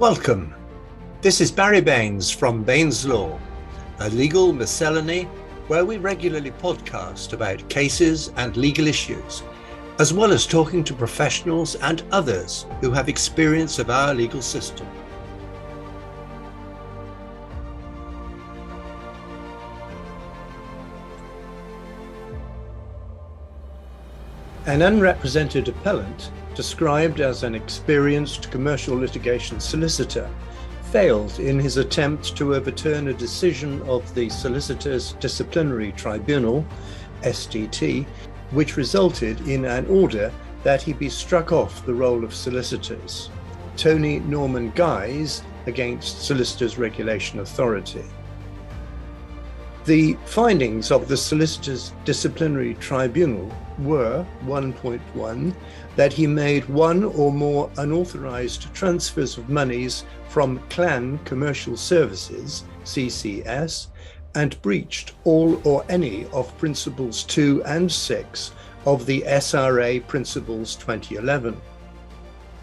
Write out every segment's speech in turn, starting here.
Welcome. This is Barry Baines from Baines Law, a legal miscellany where we regularly podcast about cases and legal issues, as well as talking to professionals and others who have experience of our legal system. An unrepresented appellant described as an experienced commercial litigation solicitor, failed in his attempt to overturn a decision of the Solicitors Disciplinary Tribunal, SDT, which resulted in an order that he be struck off the roll of solicitors. Tony Norman Guise against Solicitors Regulation Authority. The findings of the Solicitors Disciplinary Tribunal were 1.1 that he made one or more unauthorized transfers of monies from Clan Commercial Services, CCS, and breached all or any of Principles 2 and 6 of the SRA Principles 2011.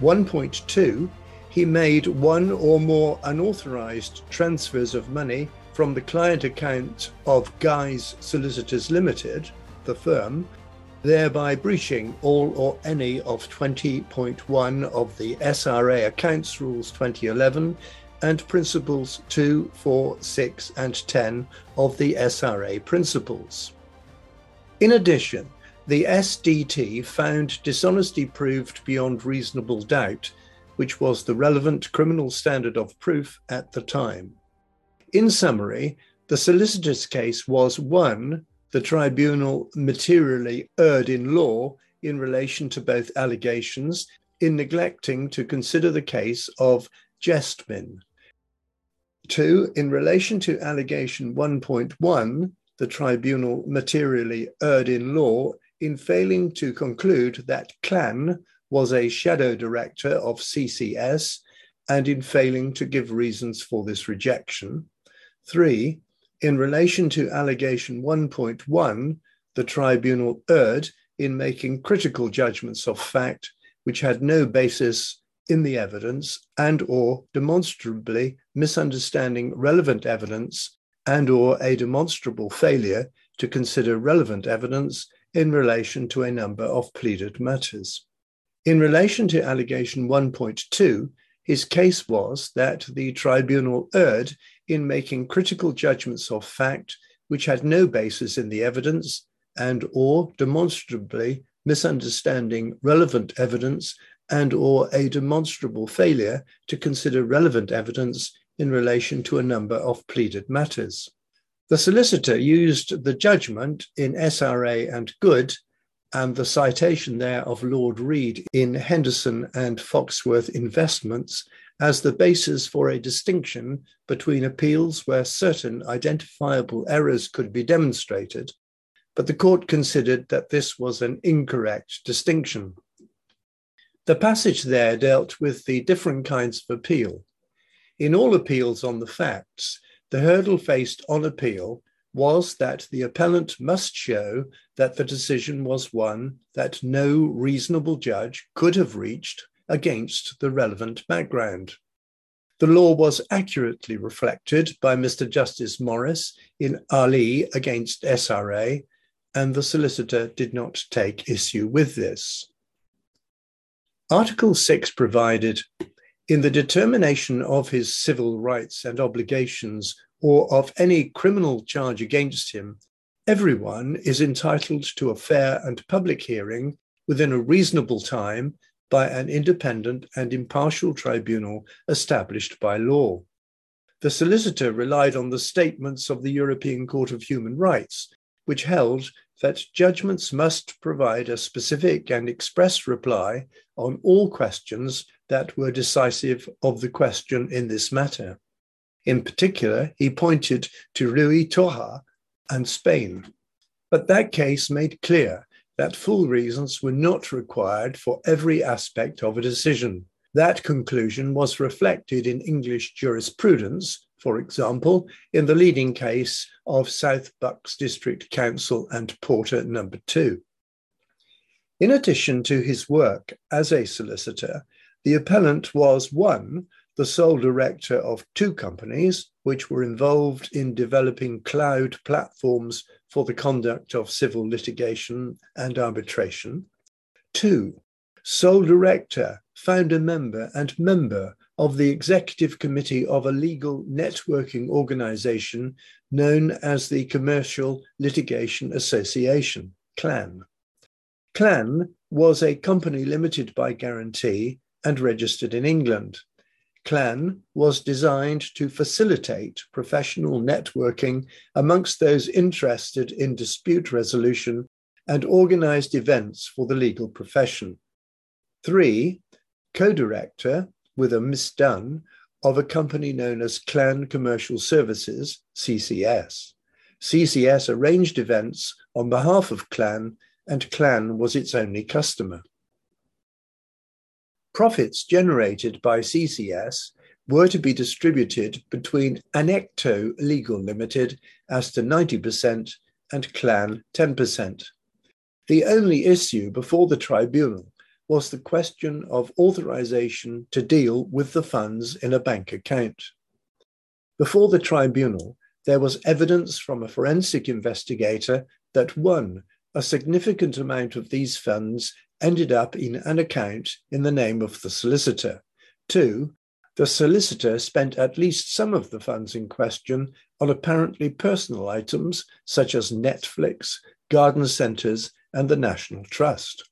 1.2 he made one or more unauthorized transfers of money from the client account of Guise Solicitors Limited, the firm, thereby breaching all or any of 20.1 of the SRA Accounts Rules 2011 and Principles 2, 4, 6, and 10 of the SRA Principles. In addition, the SDT found dishonesty proved beyond reasonable doubt, which was the relevant criminal standard of proof at the time. In summary, the solicitor's case was one, the tribunal materially erred in law in relation to both allegations in neglecting to consider the case of Gestmin. Two, in relation to allegation 1.1, the tribunal materially erred in law in failing to conclude that Clan was a shadow director of CCS and in failing to give reasons for this rejection. Three, in relation to allegation 1.1, the tribunal erred in making critical judgments of fact which had no basis in the evidence and or demonstrably misunderstanding relevant evidence and or a demonstrable failure to consider relevant evidence in relation to a number of pleaded matters. In relation to allegation 1.2, his case was that the tribunal erred in making critical judgments of fact which had no basis in the evidence and or demonstrably misunderstanding relevant evidence and or a demonstrable failure to consider relevant evidence in relation to a number of pleaded matters. The solicitor used the judgment in SRA and Good and the citation there of Lord Reed in Henderson and Foxworth Investments as the basis for a distinction between appeals where certain identifiable errors could be demonstrated, but the court considered that this was an incorrect distinction. The passage there dealt with the different kinds of appeal. In all appeals on the facts, the hurdle faced on appeal was that the appellant must show that the decision was one that no reasonable judge could have reached against the relevant background. The law was accurately reflected by Mr. Justice Morris in Ali against SRA, and the solicitor did not take issue with this. Article 6 provided in the determination of his civil rights and obligations or of any criminal charge against him, everyone is entitled to a fair and public hearing within a reasonable time by an independent and impartial tribunal established by law. The solicitor relied on the statements of the European Court of Human Rights, which held that judgments must provide a specific and express reply on all questions that were decisive of the question in this matter. In particular, he pointed to Ruiz Torija and Spain. But that case made clear that full reasons were not required for every aspect of a decision. That conclusion was reflected in English jurisprudence, for example, in the leading case of South Bucks District Council and Porter Number 2. In addition to his work as a solicitor, the appellant was one, the sole director of two companies which were involved in developing cloud platforms for the conduct of civil litigation and arbitration. Two, sole director, founder member, and member of the executive committee of a legal networking organization known as the Commercial Litigation Association, CLAN. CLAN was a company limited by guarantee and registered in England. CLAN was designed to facilitate professional networking amongst those interested in dispute resolution and organized events for the legal profession. Three, co director with a Miss Dunn of a company known as Clan Commercial Services, CCS. CCS arranged events on behalf of Clan, and Clan was its only customer. Profits generated by CCS were to be distributed between Anecto Legal Limited as to 90% and Clan 10%. The only issue before the tribunal was the question of authorization to deal with the funds in a bank account. Before the tribunal, there was evidence from a forensic investigator that one, a significant amount of these funds ended up in an account in the name of the solicitor. Two, the solicitor spent at least some of the funds in question on apparently personal items such as Netflix, garden centres, and the National Trust.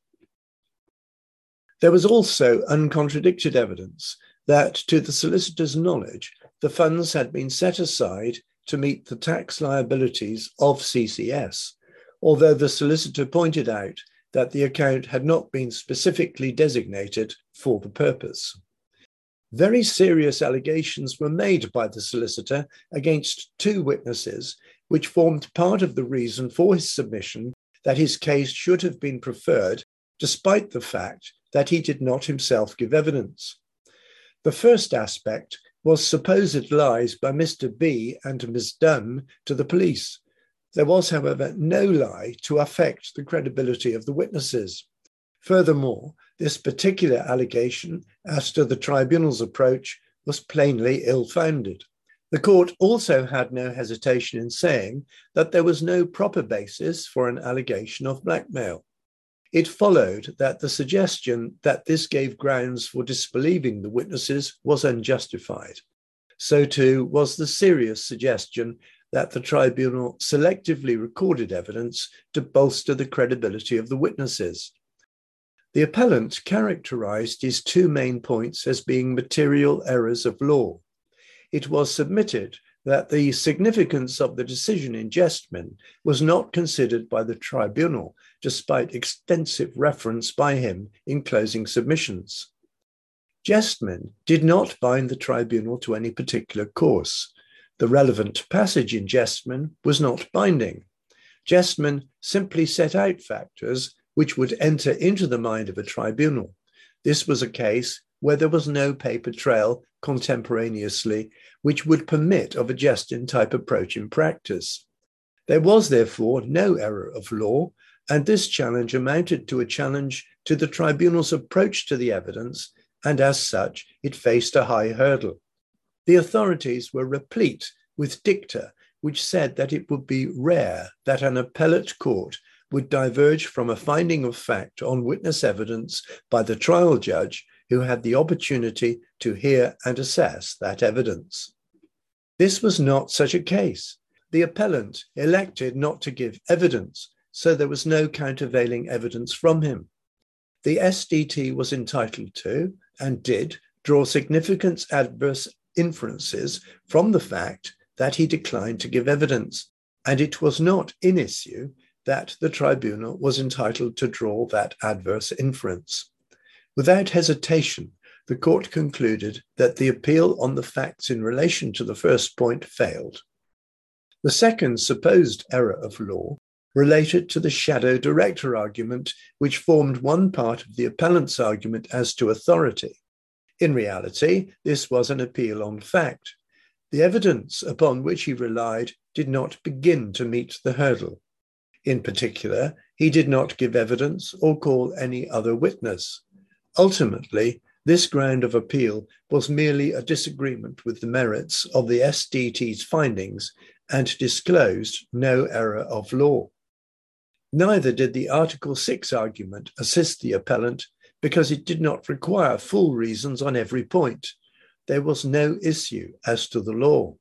There was also uncontradicted evidence that, to the solicitor's knowledge, the funds had been set aside to meet the tax liabilities of CCS, although the solicitor pointed out that the account had not been specifically designated for the purpose. Very serious allegations were made by the solicitor against two witnesses, which formed part of the reason for his submission that his case should have been preferred, despite the fact that he did not himself give evidence. The first aspect was supposed lies by Mr. B and Ms. Dunn to the police, there was, however, no lie to affect the credibility of the witnesses. Furthermore, this particular allegation as to the tribunal's approach was plainly ill founded. The court also had no hesitation in saying that there was no proper basis for an allegation of blackmail. It followed that the suggestion that this gave grounds for disbelieving the witnesses was unjustified. So too was the serious suggestion that the tribunal selectively recorded evidence to bolster the credibility of the witnesses. The appellant characterized his two main points as being material errors of law. It was submitted that the significance of the decision in Gestmin was not considered by the tribunal, despite extensive reference by him in closing submissions. Gestmin did not bind the tribunal to any particular course, the relevant passage in Gestmin was not binding. Gestmin simply set out factors which would enter into the mind of a tribunal. This was a case where there was no paper trail contemporaneously which would permit of a Gestmin type approach in practice. There was therefore no error of law, and this challenge amounted to a challenge to the tribunal's approach to the evidence, and as such, it faced a high hurdle the authorities were replete with dicta which said that it would be rare that an appellate court would diverge from a finding of fact on witness evidence by the trial judge who had the opportunity to hear and assess that evidence. This was not such a case. The appellant elected not to give evidence, so there was no countervailing evidence from him. The SDT was entitled to, and did, draw significant adverse inferences from the fact that he declined to give evidence, and it was not in issue that the tribunal was entitled to draw that adverse inference. Without hesitation, the court concluded that the appeal on the facts in relation to the first point failed. The second supposed error of law related to the shadow director argument, which formed one part of the appellant's argument as to authority. In reality, this was an appeal on fact. The evidence upon which he relied did not begin to meet the hurdle. In particular, he did not give evidence or call any other witness. Ultimately, This ground of appeal was merely a disagreement with the merits of the SDT's findings and disclosed no error of law. Neither did the Article 6 argument assist the appellant because it did not require full reasons on every point. There was no issue as to the law.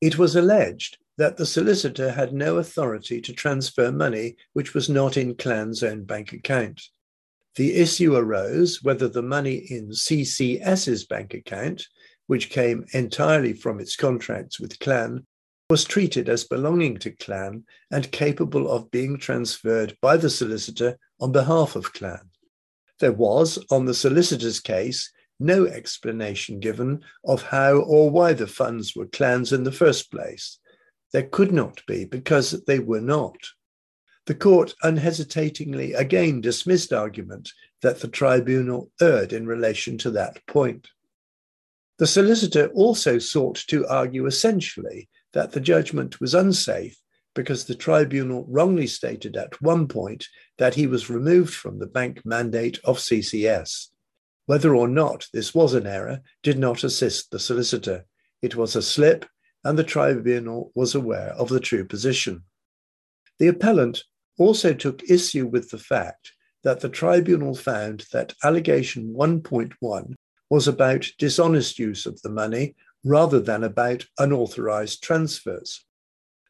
It was alleged that the solicitor had no authority to transfer money which was not in Clan's own bank account. The issue arose whether the money in CCS's bank account, which came entirely from its contracts with Clan, was treated as belonging to Clan and capable of being transferred by the solicitor on behalf of Clan. There was, on the solicitor's case, no explanation given of how or why the funds were Clan's in the first place. There could not be because they were not. The court unhesitatingly again dismissed argument that the tribunal erred in relation to that point. The solicitor also sought to argue essentially that the judgment was unsafe because the tribunal wrongly stated at one point that he was removed from the bank mandate of CCS. Whether or not this was an error did not assist the solicitor. It was a slip, and the tribunal was aware of the true position. The appellant also took issue with the fact that the tribunal found that allegation 1.1 was about dishonest use of the money rather than about unauthorized transfers.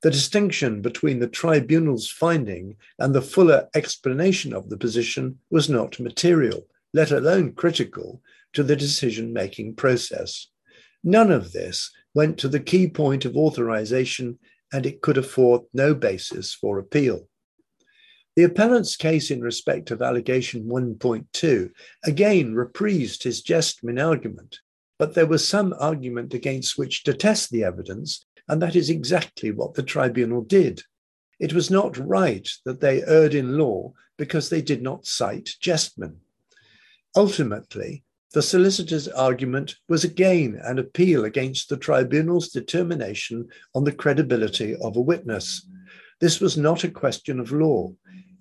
The distinction between the tribunal's finding and the fuller explanation of the position was not material, let alone critical, to the decision making process. None of this went to the key point of authorization, and it could afford no basis for appeal. The appellant's case in respect of allegation 1.2 again reprised his Gestmin argument, but there was some argument against which to test the evidence, and that is exactly what the tribunal did. It was not right that they erred in law because they did not cite Gestmin. Ultimately, the solicitor's argument was again an appeal against the tribunal's determination on the credibility of a witness. This was not a question of law.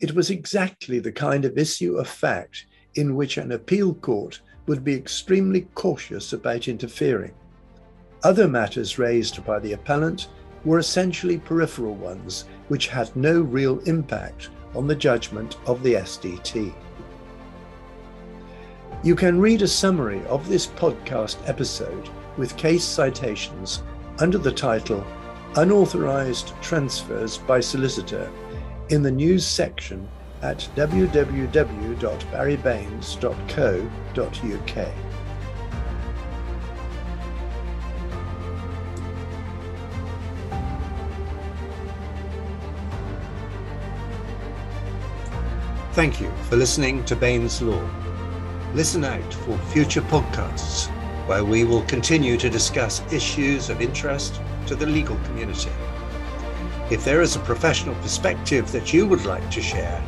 It was exactly the kind of issue of fact in which an appeal court would be extremely cautious about interfering. Other matters raised by the appellant were essentially peripheral ones which had no real impact on the judgment of the SDT. You can read a summary of this podcast episode with case citations under the title Unauthorized Transfers by Solicitor in the news section at www.barrybaines.co.uk. Thank you for listening to Baines Law. Listen out for future podcasts where we will continue to discuss issues of interest to the legal community. If there is a professional perspective that you would like to share,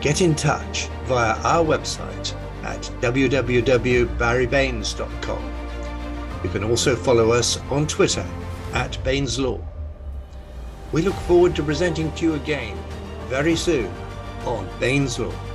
get in touch via our website at www.barrybaines.com. You can also follow us on Twitter at Baines Law. We look forward to presenting to you again very soon on Baines Law.